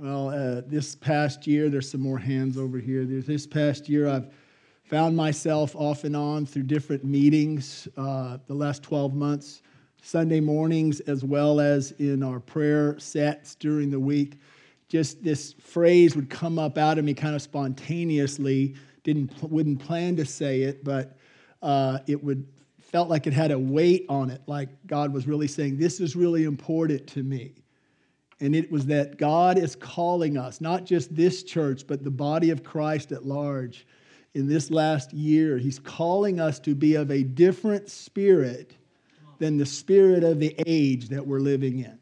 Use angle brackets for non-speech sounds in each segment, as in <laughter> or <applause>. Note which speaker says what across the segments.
Speaker 1: Well, uh, this past year, there's some more hands over here. This past year, I've found myself off and on through different meetings uh, the last 12 months, Sunday mornings, as well as in our prayer sets during the week. Just this phrase would come up out of me kind of spontaneously. Didn't wouldn't plan to say it, but uh, it would felt like it had a weight on it, like God was really saying, "This is really important to me." And it was that God is calling us, not just this church, but the body of Christ at large in this last year. He's calling us to be of a different spirit than the spirit of the age that we're living in.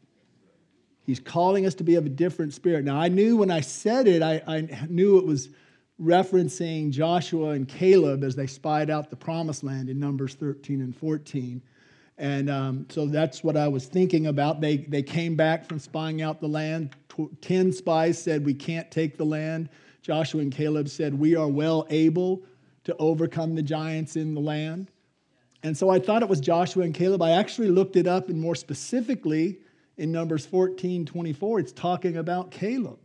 Speaker 1: He's calling us to be of a different spirit. Now, I knew when I said it, I, I knew it was referencing Joshua and Caleb as they spied out the promised land in Numbers 13 and 14. And um, so that's what I was thinking about. They, they came back from spying out the land. Ten spies said, We can't take the land. Joshua and Caleb said, We are well able to overcome the giants in the land. And so I thought it was Joshua and Caleb. I actually looked it up, and more specifically, in Numbers 14 24, it's talking about Caleb.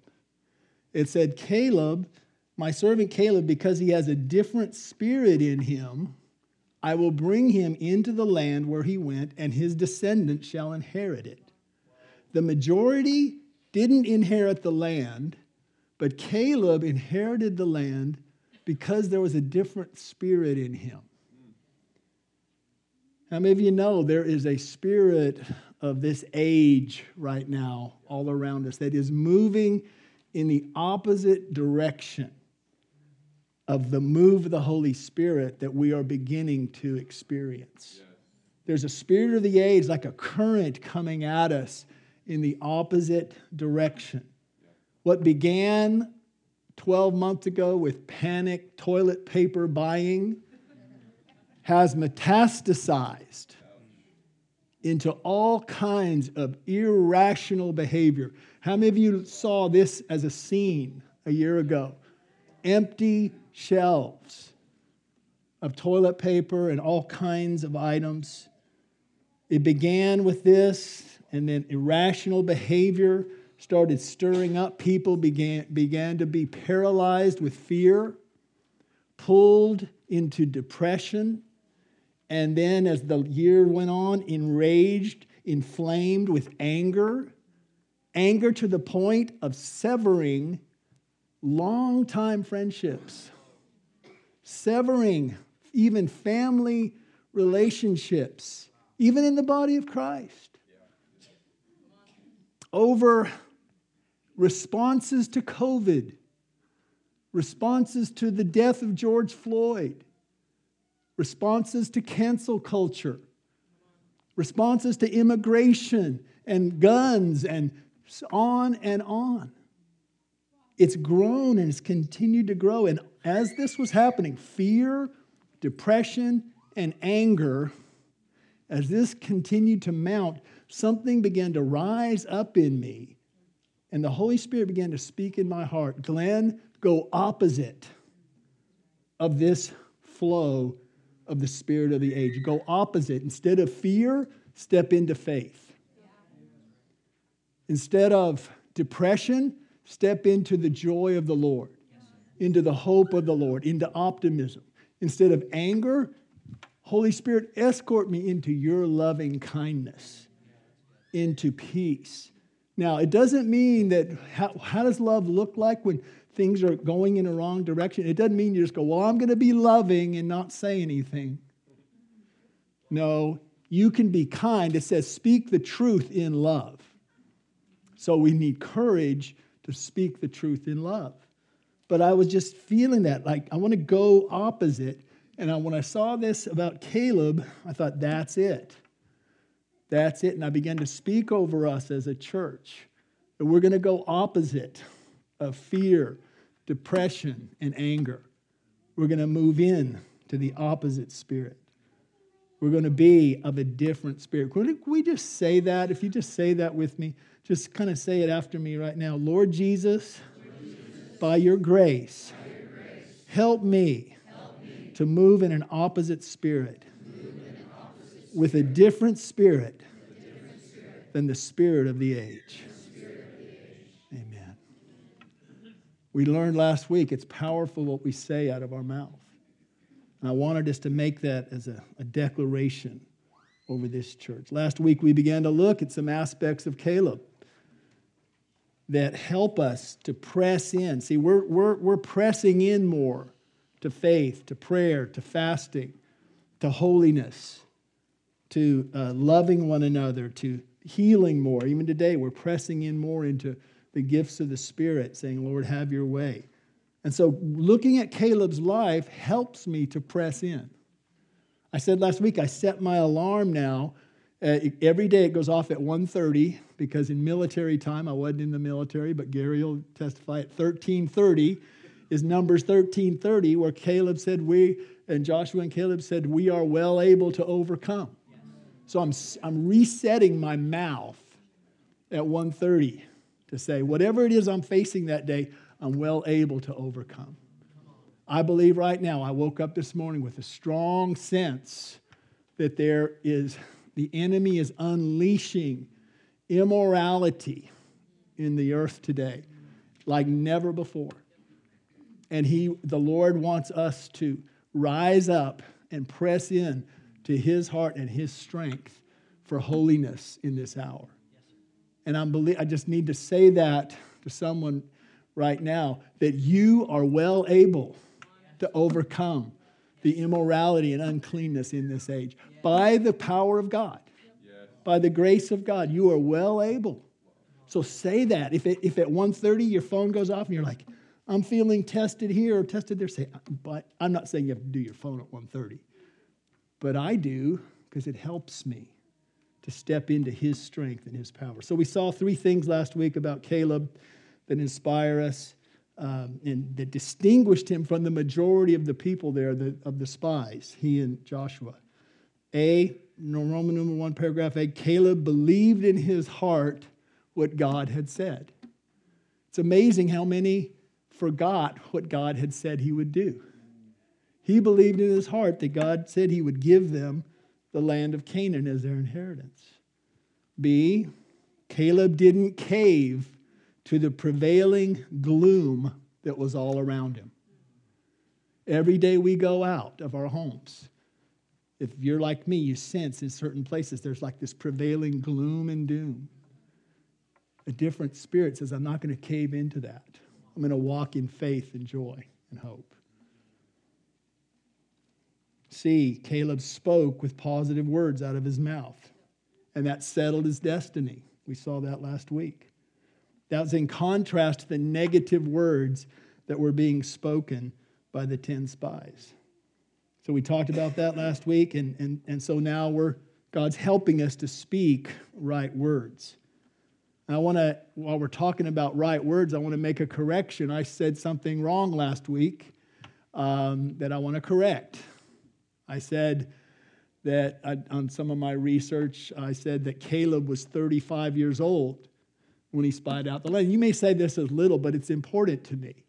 Speaker 1: It said, Caleb, my servant Caleb, because he has a different spirit in him, I will bring him into the land where he went, and his descendants shall inherit it. The majority didn't inherit the land, but Caleb inherited the land because there was a different spirit in him. How many of you know there is a spirit of this age right now all around us that is moving in the opposite direction of the move of the Holy Spirit that we are beginning to experience? Yes. There's a spirit of the age, like a current coming at us in the opposite direction. What began 12 months ago with panic toilet paper buying has metastasized into all kinds of irrational behavior. How many of you saw this as a scene a year ago? Empty shelves of toilet paper and all kinds of items. It began with this, and then irrational behavior started stirring up. People began, began to be paralyzed with fear, pulled into depression, and then, as the year went on, enraged, inflamed with anger, anger to the point of severing long-time friendships, severing even family relationships, even in the body of Christ, over responses to COVID, responses to the death of George Floyd responses to cancel culture, responses to immigration and guns, and on and on. It's grown and it's continued to grow. And as this was happening, fear, depression, and anger, as this continued to mount, something began to rise up in me. And the Holy Spirit began to speak in my heart Glenn, go opposite of this flow of the spirit of the age. Go opposite. Instead of fear, step into faith. Instead of depression, step into the joy of the Lord, into the hope of the Lord, into optimism. Instead of anger, Holy Spirit, escort me into your loving kindness, into peace. Now, it doesn't mean that, how, how does love look like when things are going in a wrong direction, it doesn't mean you just go, well, I'm going to be loving and not say anything. No, you can be kind. It says, speak the truth in love. So we need courage to speak the truth in love. But I was just feeling that, like, I want to go opposite. And when I saw this about Caleb, I thought, that's it. That's it. And I began to speak over us as a church that we're going to go opposite of fear depression, and anger. We're going to move in to the opposite spirit. We're going to be of a different spirit. Can we just say that? If you just say that with me, just kind of say it after me right now. Lord Jesus, by, your grace, help, me to move in an opposite spirit, with a different spirit, than the spirit of the age. Amen. We learned last week it's powerful what we say out of our mouth. And I wanted us to make that as a, a declaration over this church. Last week we began to look at some aspects of Caleb that help us to press in. See, we're, we're, we're pressing in more to faith, to prayer, to fasting, to holiness, to uh, loving one another, to healing more. Even today, we're pressing in more into the gifts of the Spirit, saying, Lord, have your way. And so looking at Caleb's life helps me to press in. I said last week, I set my alarm now. Uh, every day it goes off at 1.30 because in military time, I wasn't in the military, but Gary will testify at 13.30 is Numbers 13.30 where Caleb said we, and Joshua and Caleb said, we are well able to overcome. So I'm, I'm resetting my mouth at 1.30 to say, whatever it is I'm facing that day, I'm well able to overcome. I believe right now, I woke up this morning with a strong sense that there is, the enemy is unleashing immorality in the earth today like never before. And he, the Lord wants us to rise up and press in to his heart and his strength for holiness in this hour. And I'm believe, I just need to say that to someone right now that you are well able to overcome the immorality and uncleanness in this age by the power of God, by the grace of God. You are well able. So say that. If, it, if at 1.30 your phone goes off and you're like, I'm feeling tested here or tested there, say, but I'm not saying you have to do your phone at 1.30, but I do because it helps me to step into his strength and his power. So we saw three things last week about Caleb that inspire us um, and that distinguished him from the majority of the people there, the, of the spies, he and Joshua. A, Roman number one, paragraph A, Caleb believed in his heart what God had said. It's amazing how many forgot what God had said he would do. He believed in his heart that God said he would give them the land of Canaan as their inheritance. B, Caleb didn't cave to the prevailing gloom that was all around him. Every day we go out of our homes, if you're like me, you sense in certain places there's like this prevailing gloom and doom. A different spirit says, I'm not going to cave into that. I'm going to walk in faith and joy and hope. See, Caleb spoke with positive words out of his mouth, and that settled his destiny. We saw that last week. That was in contrast to the negative words that were being spoken by the 10 spies. So we talked about that last week, and, and, and so now we're, God's helping us to speak right words. And I want to, while we're talking about right words, I want to make a correction. I said something wrong last week um, that I want to correct. I said that I, on some of my research, I said that Caleb was 35 years old when he spied out the land. You may say this is little, but it's important to me.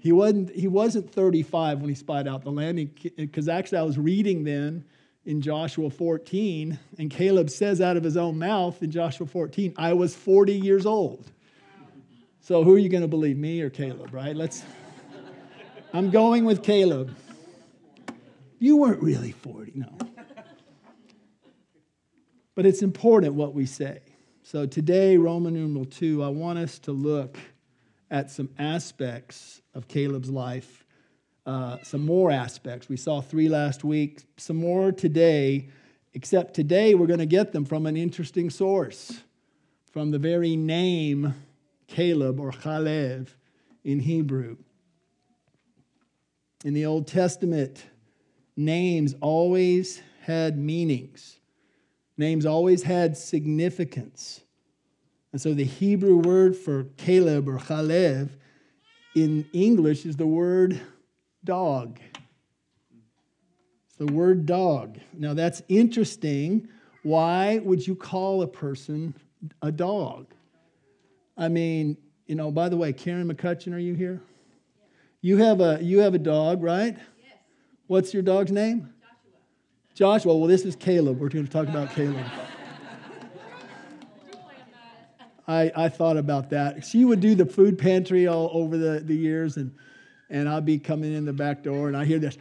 Speaker 1: He wasn't, he wasn't 35 when he spied out the land, because actually I was reading then in Joshua 14, and Caleb says out of his own mouth in Joshua 14, I was 40 years old. So who are you going to believe, me or Caleb, right? Let's. I'm going with Caleb. You weren't really 40, no. But it's important what we say. So today, Roman numeral 2, I want us to look at some aspects of Caleb's life, uh, some more aspects. We saw three last week, some more today, except today we're going to get them from an interesting source, from the very name Caleb or Chalev in Hebrew. In the Old Testament, names always had meanings. Names always had significance. And so the Hebrew word for Caleb or Chalev in English is the word dog. It's the word dog. Now that's interesting. Why would you call a person a dog? I mean, you know, by the way, Karen McCutcheon, are you here? You have a you have a dog, right? Yes. What's your dog's name? Joshua, well, this is Caleb. We're going to talk about Caleb. I, I thought about that. She would do the food pantry all over the, the years, and, and I'd be coming in the back door, and I hear this,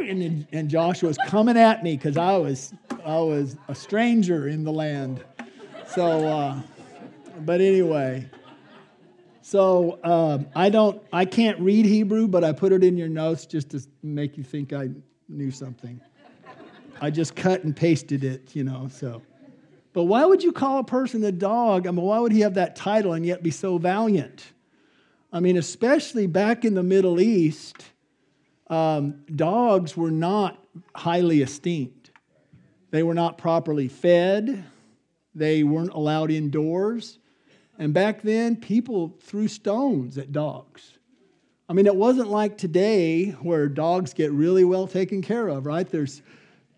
Speaker 1: and, and Joshua was coming at me because I was, I was a stranger in the land. So, uh, but anyway, so um, I don't, I can't read Hebrew, but I put it in your notes just to make you think I knew something. I just cut and pasted it, you know. So. But why would you call a person a dog? I mean, why would he have that title and yet be so valiant? I mean, especially back in the Middle East, um, dogs were not highly esteemed. They were not properly fed, they weren't allowed indoors. And back then, people threw stones at dogs. I mean, it wasn't like today where dogs get really well taken care of, right? There's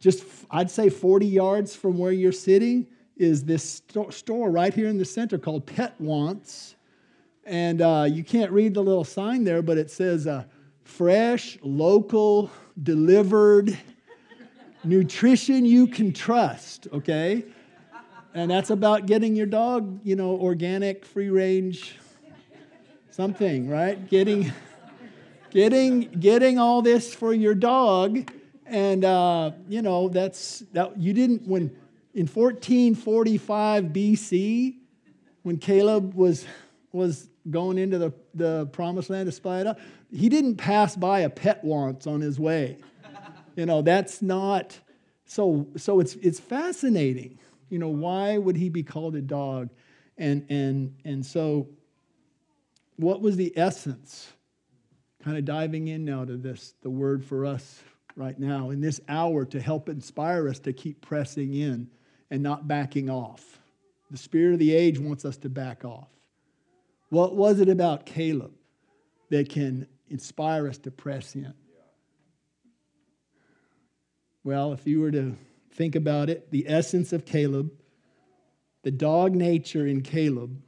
Speaker 1: just, I'd say, 40 yards from where you're sitting is this store right here in the center called Pet Wants. And uh, you can't read the little sign there, but it says uh, fresh, local, delivered, <laughs> nutrition you can trust, okay? And that's about getting your dog, you know, organic, free range, something, right? Getting, <laughs> getting, getting all this for your dog. And, uh, you know, that's, that, you didn't, when, in 1445 BC, when Caleb was, was going into the, the promised land of Spida, he didn't pass by a Pet Wants on his way. <laughs> You know, that's not, so, so it's, it's fascinating. You know, why would he be called a dog? And, and, and so, what was the essence? Kind of diving in now to this, the word for us right now in this hour to help inspire us to keep pressing in and not backing off. The spirit of the age wants us to back off. What was it about Caleb that can inspire us to press in? Well, if you were to think about it, the essence of Caleb, the dog nature in Caleb,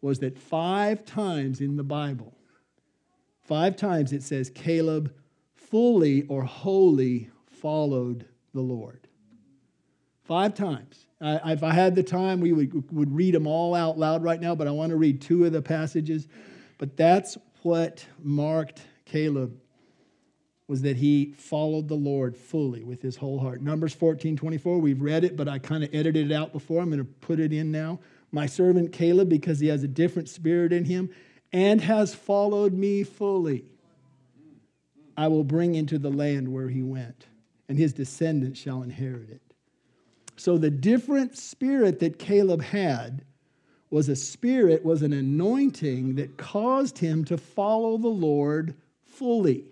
Speaker 1: was that five times in the Bible, five times it says Caleb fully or wholly followed the Lord. Five times. I, if I had the time, we would, would read them all out loud right now, but I want to read two of the passages. But that's what marked Caleb was that he followed the Lord fully with his whole heart. Numbers 14, 24, we've read it, but I kind of edited it out before. I'm going to put it in now. My servant Caleb, because he has a different spirit in him and has followed me fully, I will bring into the land where he went, and his descendants shall inherit it. So the different spirit that Caleb had was a spirit, was an anointing that caused him to follow the Lord fully.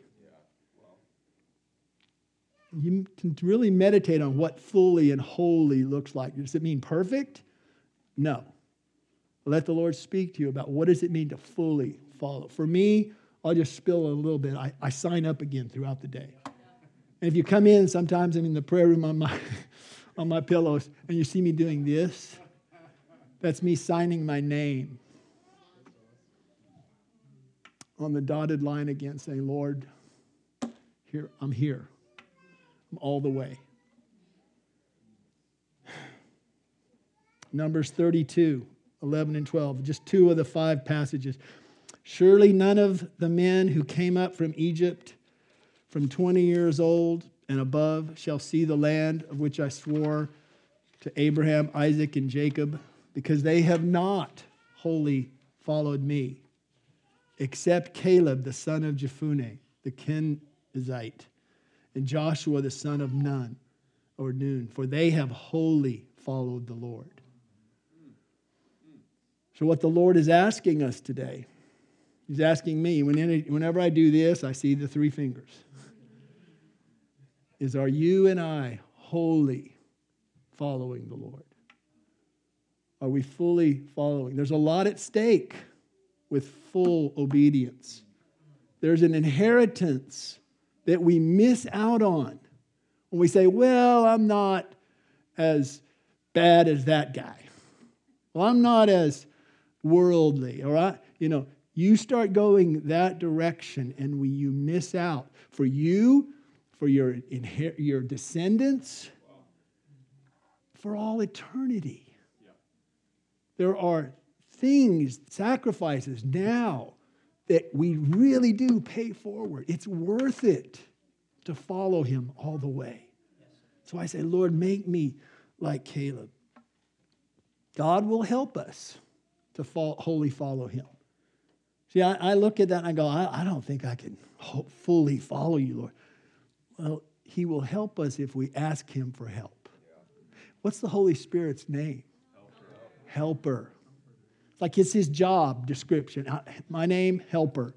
Speaker 1: You can really meditate on what fully and wholly looks like. Does it mean perfect? No. Let the Lord speak to you about what does it mean to fully follow. For me, I'll just spill a little bit. I, I sign up again throughout the day. And if you come in, sometimes I'm in the prayer room on my <laughs> on my pillows and you see me doing this, that's me signing my name on the dotted line again, saying, Lord, here, I'm here. I'm all the way. Numbers 32, 11 and 12, just two of the five passages. Surely none of the men who came up from Egypt from 20 years old and above shall see the land of which I swore to Abraham, Isaac, and Jacob, because they have not wholly followed me, except Caleb, the son of Jephunneh, the Kenizzite, and Joshua, the son of Nun, or Nun, for they have wholly followed the Lord. So, what the Lord is asking us today, He's asking me, whenever I do this, I see the three fingers is are you and I wholly following the Lord? Are we fully following? There's a lot at stake with full obedience. There's an inheritance that we miss out on when we say, Well, I'm not as bad as that guy. Well, I'm not as worldly, all right? You know, you start going that direction and we, you miss out. For you, for your, inher- your descendants, for all eternity. There are things, sacrifices now that we really do pay forward. It's worth it to follow him all the way. So I say, Lord, make me like Caleb. God will help us to fall, wholly follow him. See, I, I, look at that and I go, I, I don't think I can fully follow you, Lord. Well, he will help us if we ask him for help. What's the Holy Spirit's name? Helper. Helper. Like it's his job description. My name, helper.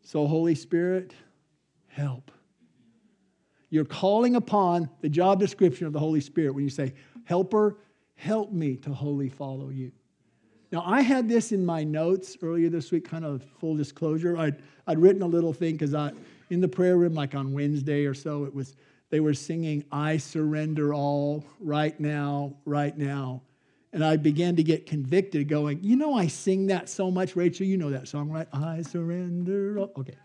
Speaker 1: So, Holy Spirit, help. You're calling upon the job description of the Holy Spirit when you say, Helper, help me to wholly follow you. Now, I had this in my notes earlier this week, kind of full disclosure. I'd, I'd written a little thing because I, in the prayer room, like on Wednesday or so, it was they were singing, I surrender all right now, right now. And I began to get convicted, going, You know, I sing that so much. Rachel, you know that song, right? I surrender all. Okay.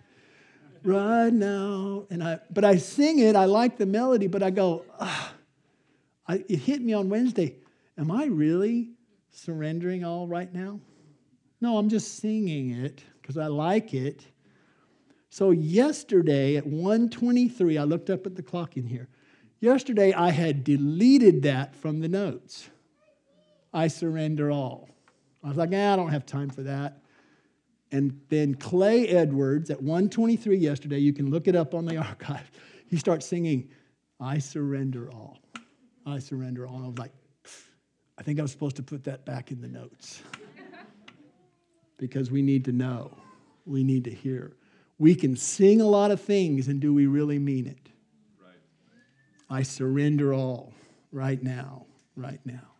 Speaker 1: Right now. And I, but I sing it, I like the melody, but I go. I, it hit me on Wednesday. Am I really surrendering all right now? No, I'm just singing it because I like it. So yesterday at 1:23, I looked up at the clock in here. Yesterday I had deleted that from the notes. I surrender all. I was like, ah, I don't have time for that. And then Clay Edwards at 123 yesterday, you can look it up on the <laughs> archive. He starts singing, I surrender all. I surrender all. And I was like, I think I was supposed to put that back in the notes. <laughs> because we need to know. We need to hear. We can sing a lot of things, and do we really mean it? Right. I surrender all right now, right now.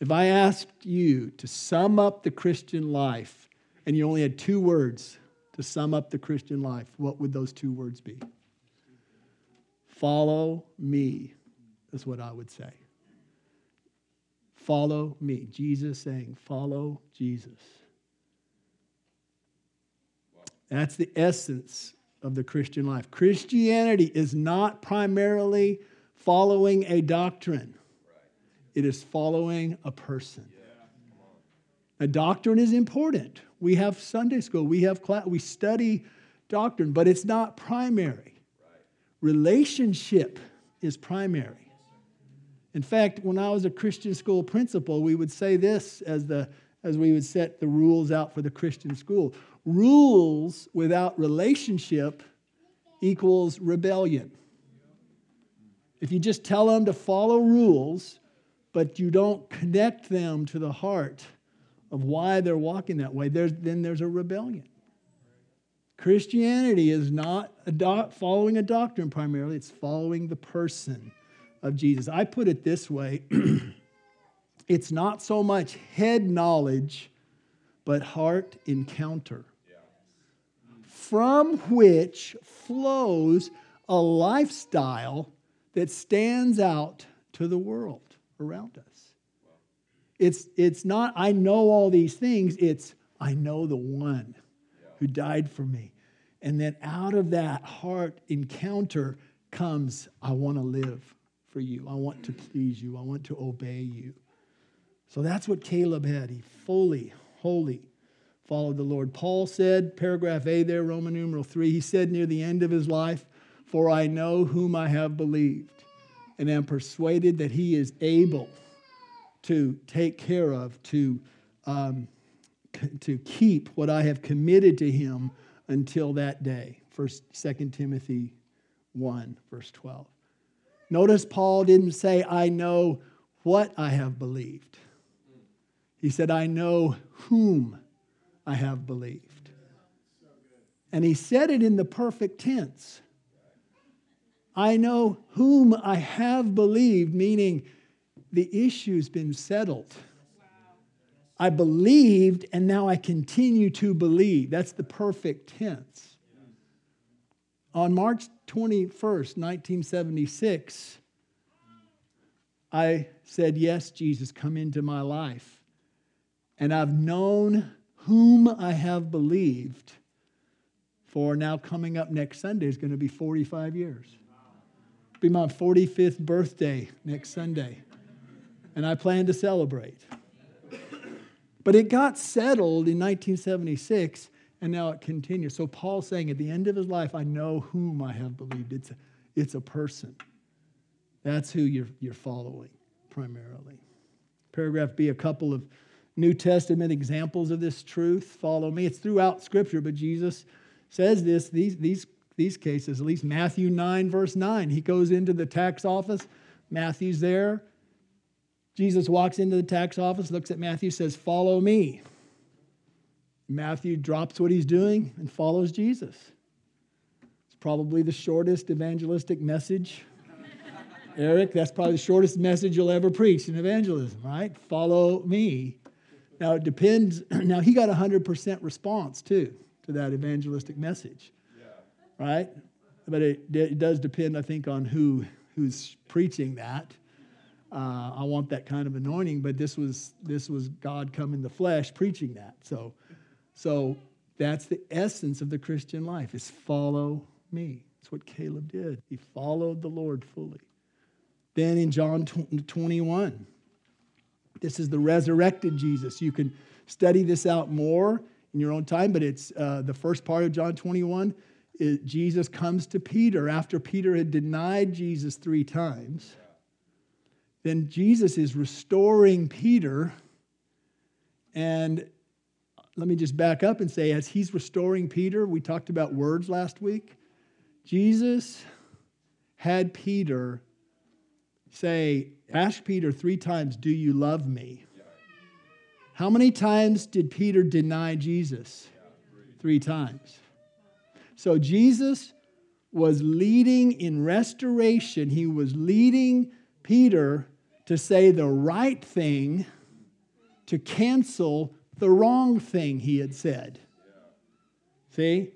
Speaker 1: If I asked you to sum up the Christian life, and you only had two words to sum up the Christian life, what would those two words be? Follow me, is what I would say. Follow me. Jesus saying, Follow Jesus. That's the essence of the Christian life. Christianity is not primarily following a doctrine, it is following a person. A doctrine is important. We have Sunday school, we have class, we study doctrine, but it's not primary. Relationship is primary. In fact, when I was a Christian school principal, we would say this as, the, as we would set the rules out for the Christian school rules without relationship equals rebellion. If you just tell them to follow rules, but you don't connect them to the heart of why they're walking that way, there's, then there's a rebellion. Christianity is not a following a doctrine primarily, it's following the person of Jesus. I put it this way <clears throat> it's not so much head knowledge, but heart encounter, from which flows a lifestyle that stands out to the world around us. It's, it's not, I know all these things, it's, I know the one who died for me. And then out of that heart encounter comes, I want to live for you. I want to please you. I want to obey you. So that's what Caleb had. He fully, wholly followed the Lord. Paul said, paragraph A there, Roman numeral 3, he said near the end of his life, For I know whom I have believed, and am persuaded that he is able to take care of, to, um, to keep what I have committed to him until that day. First, 2 Timothy 1, verse 12. Notice Paul didn't say, I know what I have believed. He said, I know whom I have believed. And he said it in the perfect tense. I know whom I have believed, meaning the issue's been settled. I believed and now I continue to believe. That's the perfect tense. On March 21st, 1976, I said, Yes, Jesus, come into my life. And I've known whom I have believed for now coming up next Sunday is going to be 45 years. Be my 45th birthday next Sunday. And I plan to celebrate. But it got settled in 1976, and now it continues. So Paul's saying at the end of his life, I know whom I have believed. It's a, it's a person. That's who you're, you're following primarily. Paragraph B, a couple of New Testament examples of this truth. Follow me. It's throughout Scripture, but Jesus says this, these, these, these cases, at least Matthew 9, verse 9. He goes into the tax office. Matthew's there. Jesus walks into the tax office, looks at Matthew, says, Follow me. Matthew drops what he's doing and follows Jesus. It's probably the shortest evangelistic message. Eric, that's probably the shortest message you'll ever preach in evangelism, right? Follow me. Now, it depends. <clears throat> Now, he got 100% response, too, to that evangelistic message, yeah. right? But it, it does depend, I think, on who, who's preaching that. Uh, I want that kind of anointing, but this was this was God come in the flesh preaching that. So, so that's the essence of the Christian life: is follow me. That's what Caleb did. He followed the Lord fully. Then in John 21, this is the resurrected Jesus. You can study this out more in your own time, but it's uh, the first part of John 21. It, Jesus comes to Peter after Peter had denied Jesus three times then Jesus is restoring Peter. And let me just back up and say, as he's restoring Peter, we talked about words last week. Jesus had Peter say, Ask Peter three times, Do you love me? How many times did Peter deny Jesus? Three times. So Jesus was leading in restoration, he was leading Peter to say the right thing to cancel the wrong thing he had said. See?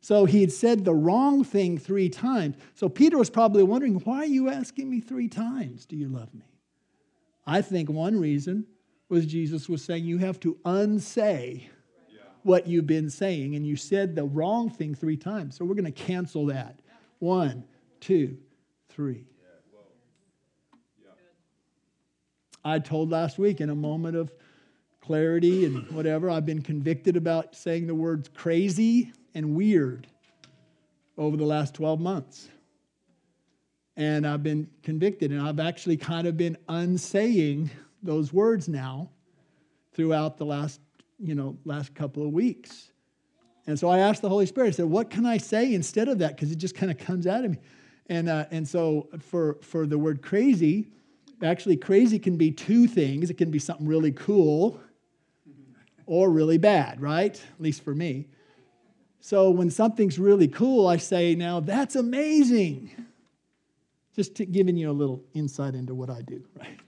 Speaker 1: So he had said the wrong thing three times. So Peter was probably wondering, why are you asking me three times, do you love me? I think one reason was Jesus was saying, you have to unsay what you've been saying, and you said the wrong thing three times. So we're going to cancel that. One, two, three. I told last week in a moment of clarity and whatever, I've been convicted about saying the words crazy and weird over the last 12 months. And I've been convicted, and I've actually kind of been unsaying those words now throughout the last, you know, last couple of weeks. And so I asked the Holy Spirit, I said, what can I say instead of that? Because it just kind of comes out of me. And, uh, and so for, for the word crazy, actually, crazy can be two things it can be something really cool or really bad, right? At least for me. So when something's really cool, I say, now that's amazing. Just giving you a little insight into what I do, right?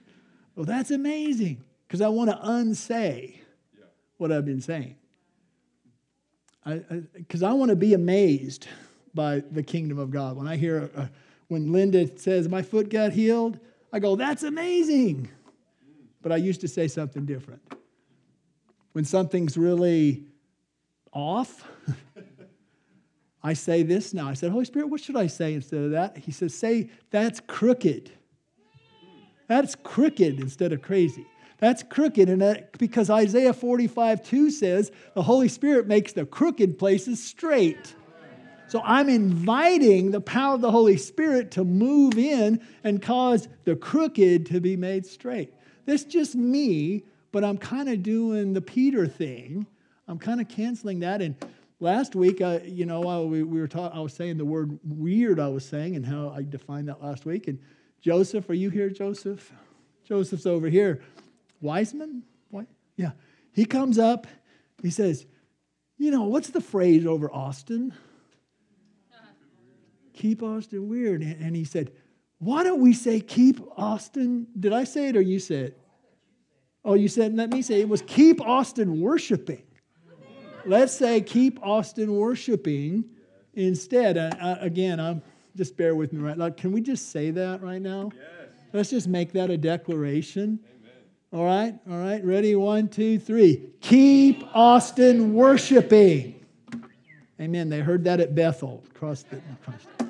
Speaker 1: Well, that's amazing because I want to unsay what I've been saying. Because I, I, I want to be amazed by the kingdom of God. When I hear, uh, when Linda says, my foot got healed, I go, that's amazing. But I used to say something different. When something's really off, <laughs> I say this now. I said, Holy Spirit, what should I say instead of that? He says, say, that's crooked. That's crooked instead of crazy. That's crooked. And that, because Isaiah 45 2 says, the Holy Spirit makes the crooked places straight. So I'm inviting the power of the Holy Spirit to move in and cause the crooked to be made straight. That's just me, but I'm kind of doing the Peter thing. I'm kind of canceling that. And last week, uh, you know, I, we, we were talking. I was saying the word weird. I was saying and how I defined that last week. And Joseph, are you here, Joseph? Joseph's over here. Wiseman, what? Yeah, he comes up. He says, "You know, what's the phrase over Austin?" keep Austin weird. And he said, Why don't we say keep Austin? Did I say it or you said it? Oh, you said, let me say it was keep Austin worshiping. Let's say keep Austin worshiping instead. Uh, again, I'm just bear with me right now. Can we just say that right now? Yes. Let's just make that a declaration. Amen. All right, all right, ready? One, two, three. Keep Austin worshiping. Amen. They heard that at Bethel across the. Across the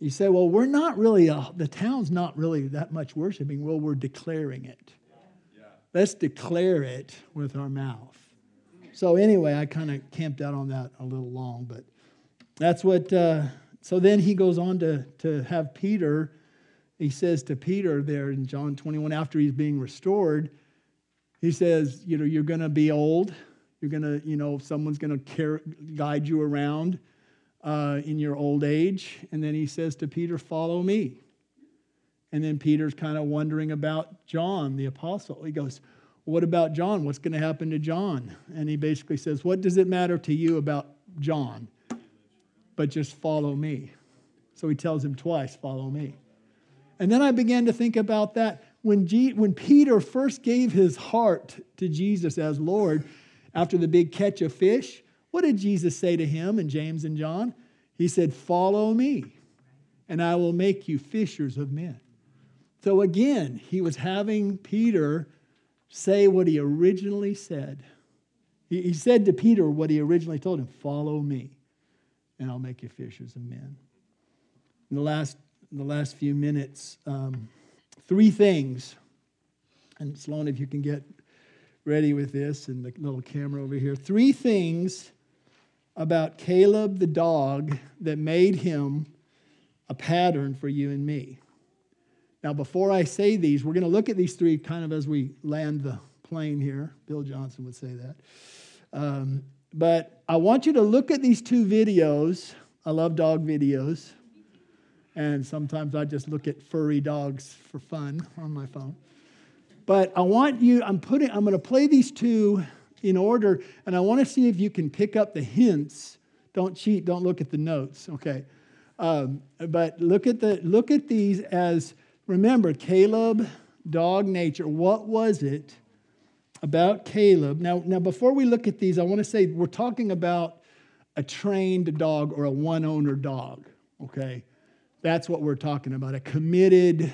Speaker 1: You say, well, we're not really, a, the town's not really that much worshiping. Well, we're declaring it. Yeah. Let's declare it with our mouth. So, anyway, I kind of camped out on that a little long, but that's what, uh, so then he goes on to, to have Peter, he says to Peter there in John 21, after he's being restored, he says, you know, you're going to be old. You're going to, you know, someone's going to guide you around uh, in your old age. And then he says to Peter, Follow me. And then Peter's kind of wondering about John, the apostle. He goes, What about John? What's going to happen to John? And he basically says, What does it matter to you about John? But just follow me. So he tells him twice, Follow me. And then I began to think about that. When, G- when Peter first gave his heart to Jesus as Lord after the big catch of fish, what did Jesus say to him and James and John? He said, Follow me, and I will make you fishers of men. So again, he was having Peter say what he originally said. He said to Peter what he originally told him Follow me, and I'll make you fishers of men. In the last, in the last few minutes, um, three things. And Sloan, if you can get ready with this and the little camera over here. Three things about Caleb the dog that made him a pattern for you and me. Now, before I say these, we're going to look at these three kind of as we land the plane here. Bill Johnson would say that. Um, but I want you to look at these two videos. I love dog videos. And sometimes I just look at furry dogs for fun on my phone. But I want you, I'm putting, I'm going to play these two in order, and I want to see if you can pick up the hints. Don't cheat, don't look at the notes, okay? Um, but look at, the, look at these as remember, Caleb, dog nature. What was it about Caleb? Now, now, before we look at these, I want to say we're talking about a trained dog or a one owner dog, okay? That's what we're talking about a committed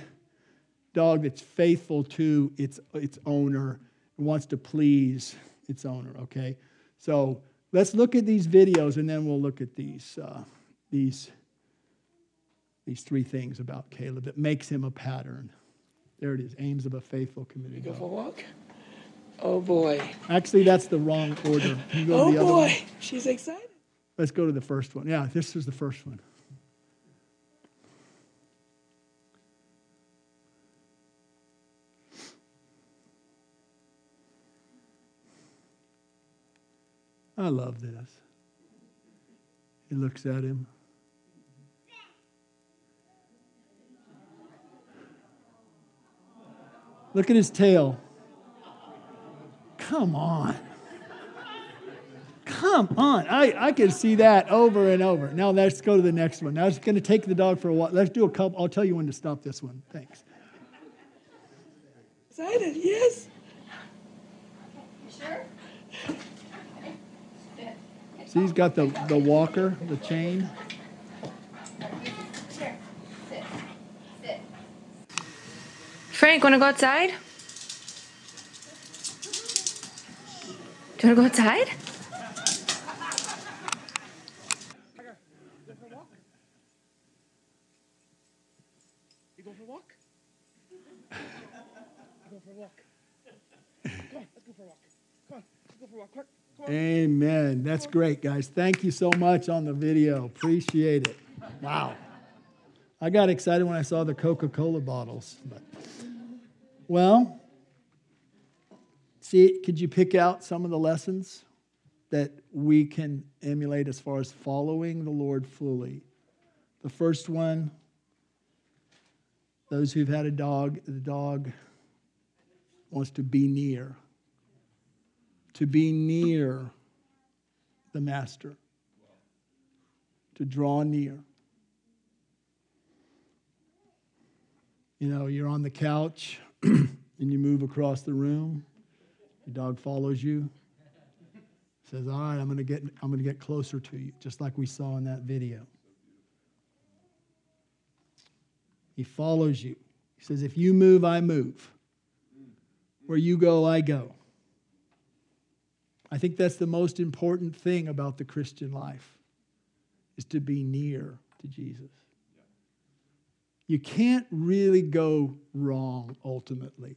Speaker 1: dog that's faithful to its, its owner, wants to please its owner, okay? So let's look at these videos and then we'll look at these, uh, these, these three things about Caleb that makes him a pattern. There it is, aims of a faithful committed
Speaker 2: Go for a walk? Oh boy.
Speaker 1: Actually, that's the wrong order. You go
Speaker 2: oh
Speaker 1: the other
Speaker 2: boy.
Speaker 1: one?
Speaker 2: She's excited.
Speaker 1: Let's go to the first one. Yeah, this is the first one. I love this. He looks at him. Look at his tail. Come on. Come on. I, I can see that over and over. Now let's go to the next one. Now it's going to take the dog for a while. Let's do a couple. I'll tell you when to stop this one. Thanks.
Speaker 2: Excited, yes.
Speaker 3: You sure?
Speaker 1: See, he's got the, the walker, the chain.
Speaker 3: Here, sit. Sit.
Speaker 4: Frank, wanna go outside? Do you wanna go outside?
Speaker 2: You go for a walk? go for a walk. Come on, let's go for a walk. Come on, let's go for a walk. Quick.
Speaker 1: Amen. That's great, guys. Thank you so much on the video. Appreciate it. Wow. I got excited when I saw the Coca Cola bottles. But, well, see, could you pick out some of the lessons that we can emulate as far as following the Lord fully? The first one those who've had a dog, the dog wants to be near to be near the master, to draw near. You know, you're on the couch <clears throat> and you move across the room. Your dog follows you. Says, "All right, I'm to get I'm to get closer to you, just like we saw in that video." He follows you. He says, "If you move, I move. Where you go, I go." I think that's the most important thing about the Christian life is to be near to Jesus. You can't really go wrong ultimately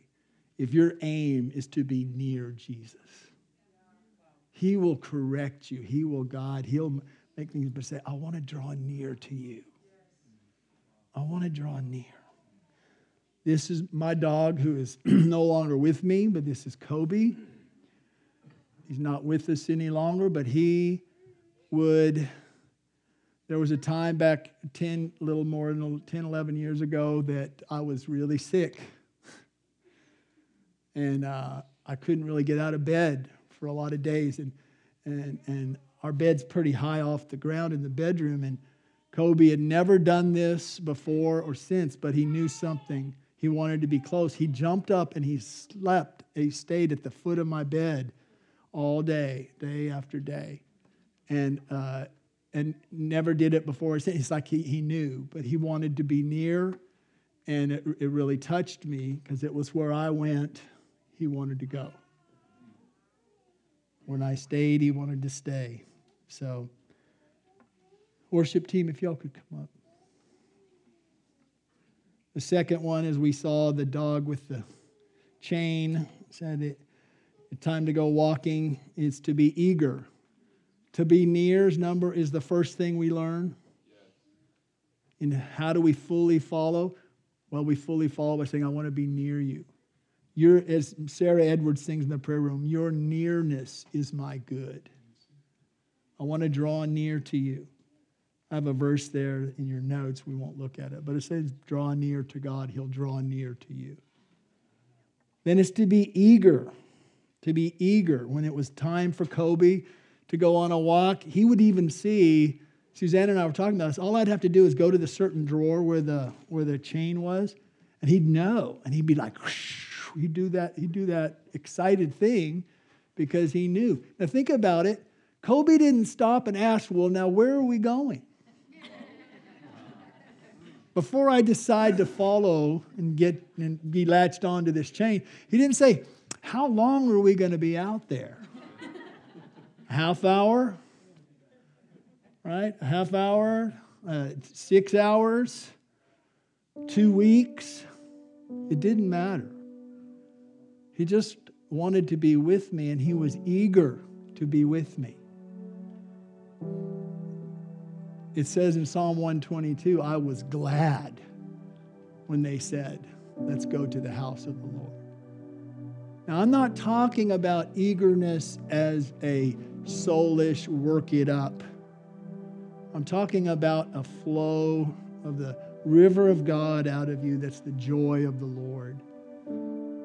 Speaker 1: if your aim is to be near Jesus. He will correct you, He will guide, He'll make things but say, I want to draw near to you. I want to draw near. This is my dog who is <clears throat> no longer with me, but this is Kobe. He's not with us any longer, but he would. There was a time back 10, a little more than 10, 11 years ago that I was really sick. And uh, I couldn't really get out of bed for a lot of days. And, and, and our bed's pretty high off the ground in the bedroom. And Kobe had never done this before or since, but he knew something. He wanted to be close. He jumped up and he slept. He stayed at the foot of my bed all day, day after day, and uh, and never did it before. It's like he, he knew, but he wanted to be near, and it, it really touched me because it was where I went. He wanted to go. When I stayed, he wanted to stay. So, worship team, if y'all could come up. The second one is we saw the dog with the chain. Said it, time to go walking is to be eager. To be near's number is the first thing we learn. And how do we fully follow? Well, we fully follow by saying, I want to be near you. Your, as Sarah Edwards sings in the prayer room, your nearness is my good. I want to draw near to you. I have a verse there in your notes. We won't look at it, but it says, Draw near to God, He'll draw near to you. Then it's to be eager, to be eager. When it was time for Kobe to go on a walk, he would even see, Suzanne and I were talking about this, all I'd have to do is go to the certain drawer where the, where the chain was, and he'd know, and he'd be like, he'd do that, he'd do that excited thing because he knew. Now think about it. Kobe didn't stop and ask, well, now where are we going? <laughs> before I decide to follow and get and be latched onto this chain, he didn't say, How long are we going to be out there? Half hour? Right? A half hour? Uh, six hours? Two weeks? It didn't matter. He just wanted to be with me and he was eager to be with me. It says in Psalm 122, I was glad when they said, Let's go to the house of the Lord. Now, I'm not talking about eagerness as a soulish work it up. I'm talking about a flow of the river of God out of you that's the joy of the Lord.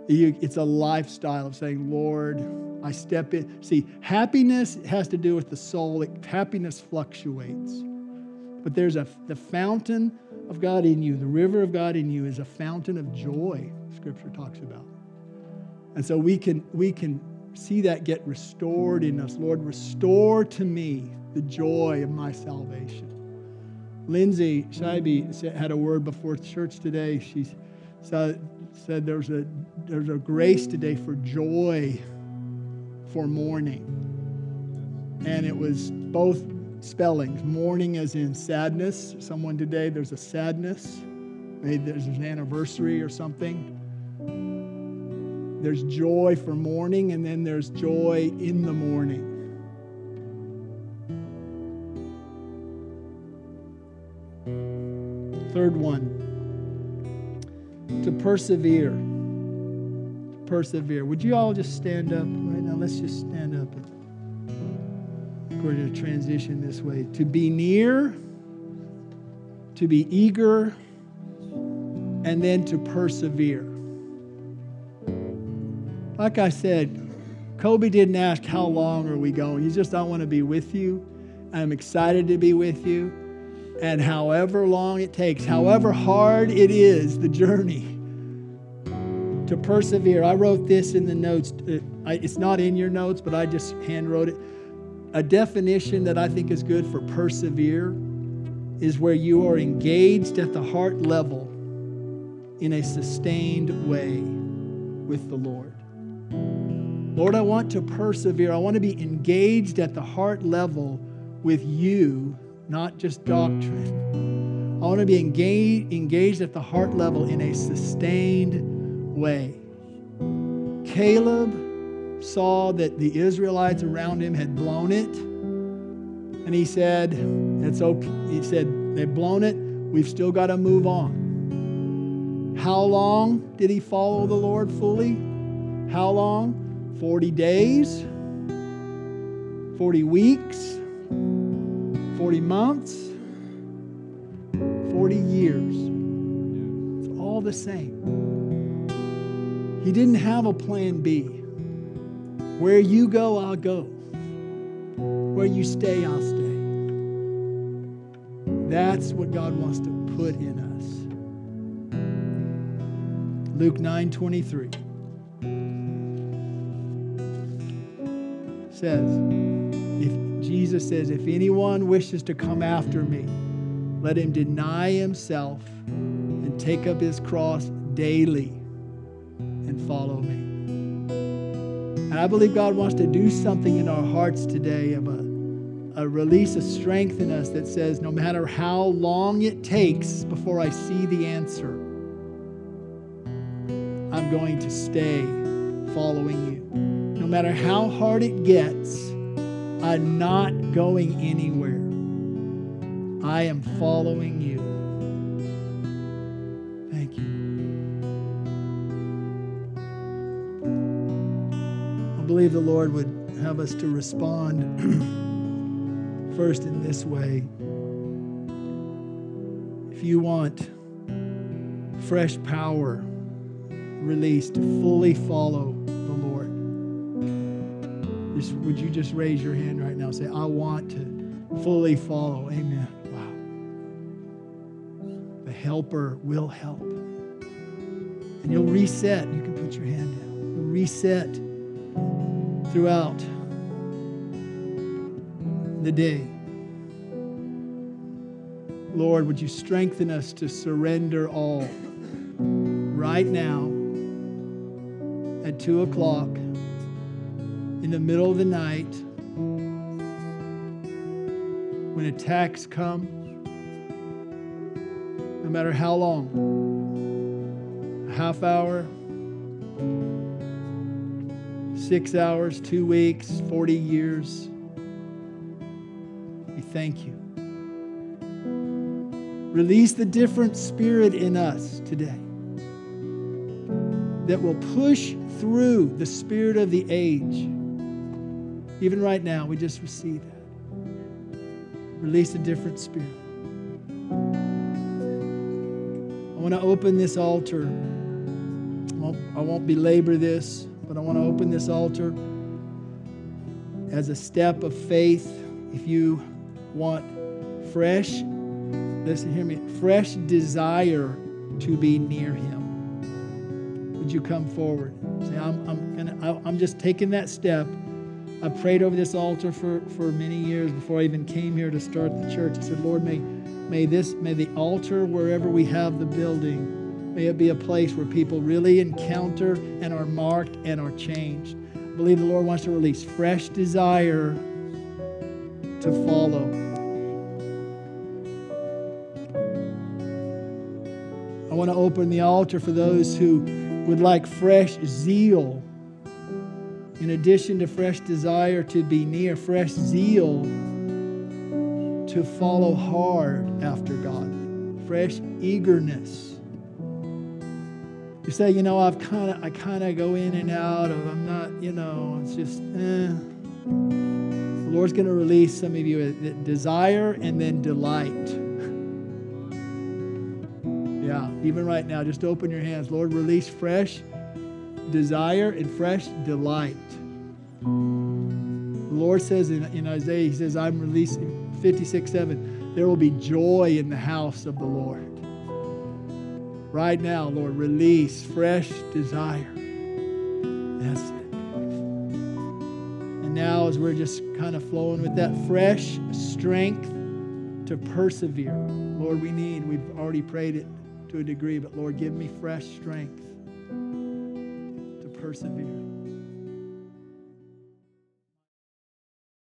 Speaker 1: It's a lifestyle of saying, Lord, I step in. See, happiness has to do with the soul, happiness fluctuates. But there's a the fountain of God in you, the river of God in you is a fountain of joy, scripture talks about. And so we can we can see that get restored in us. Lord, restore to me the joy of my salvation. Lindsay Scheibe had a word before church today. She said, said there's a there's a grace today for joy for mourning. And it was both spellings. Mourning as in sadness. Someone today, there's a sadness. Maybe there's an anniversary or something. There's joy for mourning, and then there's joy in the morning. Third one, to persevere. Persevere. Would you all just stand up right now? Let's just stand up we're going to transition this way to be near, to be eager, and then to persevere. Like I said, Kobe didn't ask, How long are we going? He just, I want to be with you. I'm excited to be with you. And however long it takes, however hard it is, the journey, to persevere. I wrote this in the notes. Uh, it's not in your notes, but I just hand wrote it. A definition that I think is good for persevere is where you are engaged at the heart level in a sustained way with the Lord. Lord, I want to persevere. I want to be engaged at the heart level with you, not just doctrine. I want to be engaged, engaged at the heart level in a sustained way. Caleb saw that the Israelites around him had blown it. And he said, It's okay. He said, They've blown it. We've still got to move on. How long did he follow the Lord fully? How long? 40 days? 40 weeks? 40 months? 40 years. It's all the same. He didn't have a plan B. Where you go, I'll go. Where you stay, I'll stay. That's what God wants to put in us. Luke 9 23 says, if Jesus says, if anyone wishes to come after me, let him deny himself and take up his cross daily and follow me. And I believe God wants to do something in our hearts today of a, a release of strength in us that says, no matter how long it takes before I see the answer, I'm going to stay following you. No matter how hard it gets, I'm not going anywhere. I am following you. Thank you. I believe the Lord would have us to respond <clears throat> first in this way. If you want fresh power released to fully follow the Lord, just, would you just raise your hand right now say, I want to fully follow? Amen. Wow. The helper will help. And you'll reset. You can put your hand down. You'll reset throughout the day. Lord, would you strengthen us to surrender all right now at 2 o'clock in the middle of the night when attacks come, no matter how long a half hour, six hours, two weeks, 40 years. We thank you. Release the different spirit in us today that will push through the spirit of the age. Even right now, we just receive that. Release a different spirit. I want to open this altar. I won't, I won't belabor this, but I want to open this altar as a step of faith. If you want fresh, listen, hear me, fresh desire to be near Him. Come forward? Say, I'm, I'm, gonna, I'm just taking that step. I prayed over this altar for, for many years before I even came here to start the church. I said, Lord, may, may this, may the altar wherever we have the building, may it be a place where people really encounter and are marked and are changed. I believe the Lord wants to release fresh desire to follow. I want to open the altar for those who would like fresh zeal in addition to fresh desire to be near, fresh zeal to follow hard after God, fresh eagerness. You say, you know, I've kind of, I kind of go in and out of, I'm not, you know, it's just, eh. The Lord's going to release some of you desire and then delight. Even right now, just open your hands. Lord, release fresh desire and fresh delight. The Lord says in, in Isaiah, He says, I'm releasing 56 7. There will be joy in the house of the Lord. Right now, Lord, release fresh desire. That's it. And now, as we're just kind of flowing with that fresh strength to persevere, Lord, we need, we've already prayed it to a degree, but Lord, give me fresh strength to persevere.